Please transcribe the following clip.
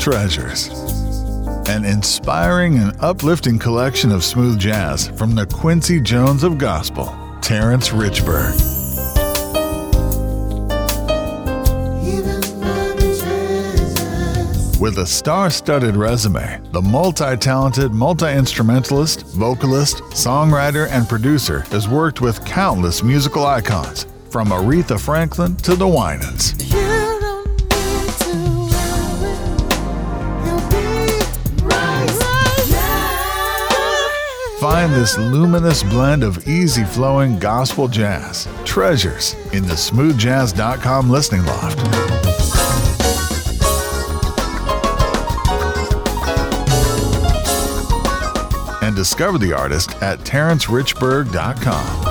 Treasures. An inspiring and uplifting collection of smooth jazz from the Quincy Jones of Gospel, Terrence Richburg. With a star studded resume, the multi talented multi instrumentalist, vocalist, songwriter, and producer has worked with countless musical icons, from Aretha Franklin to the Winans. Find this luminous blend of easy flowing gospel jazz, treasures, in the smoothjazz.com listening loft. and discover the artist at terrencerichburg.com.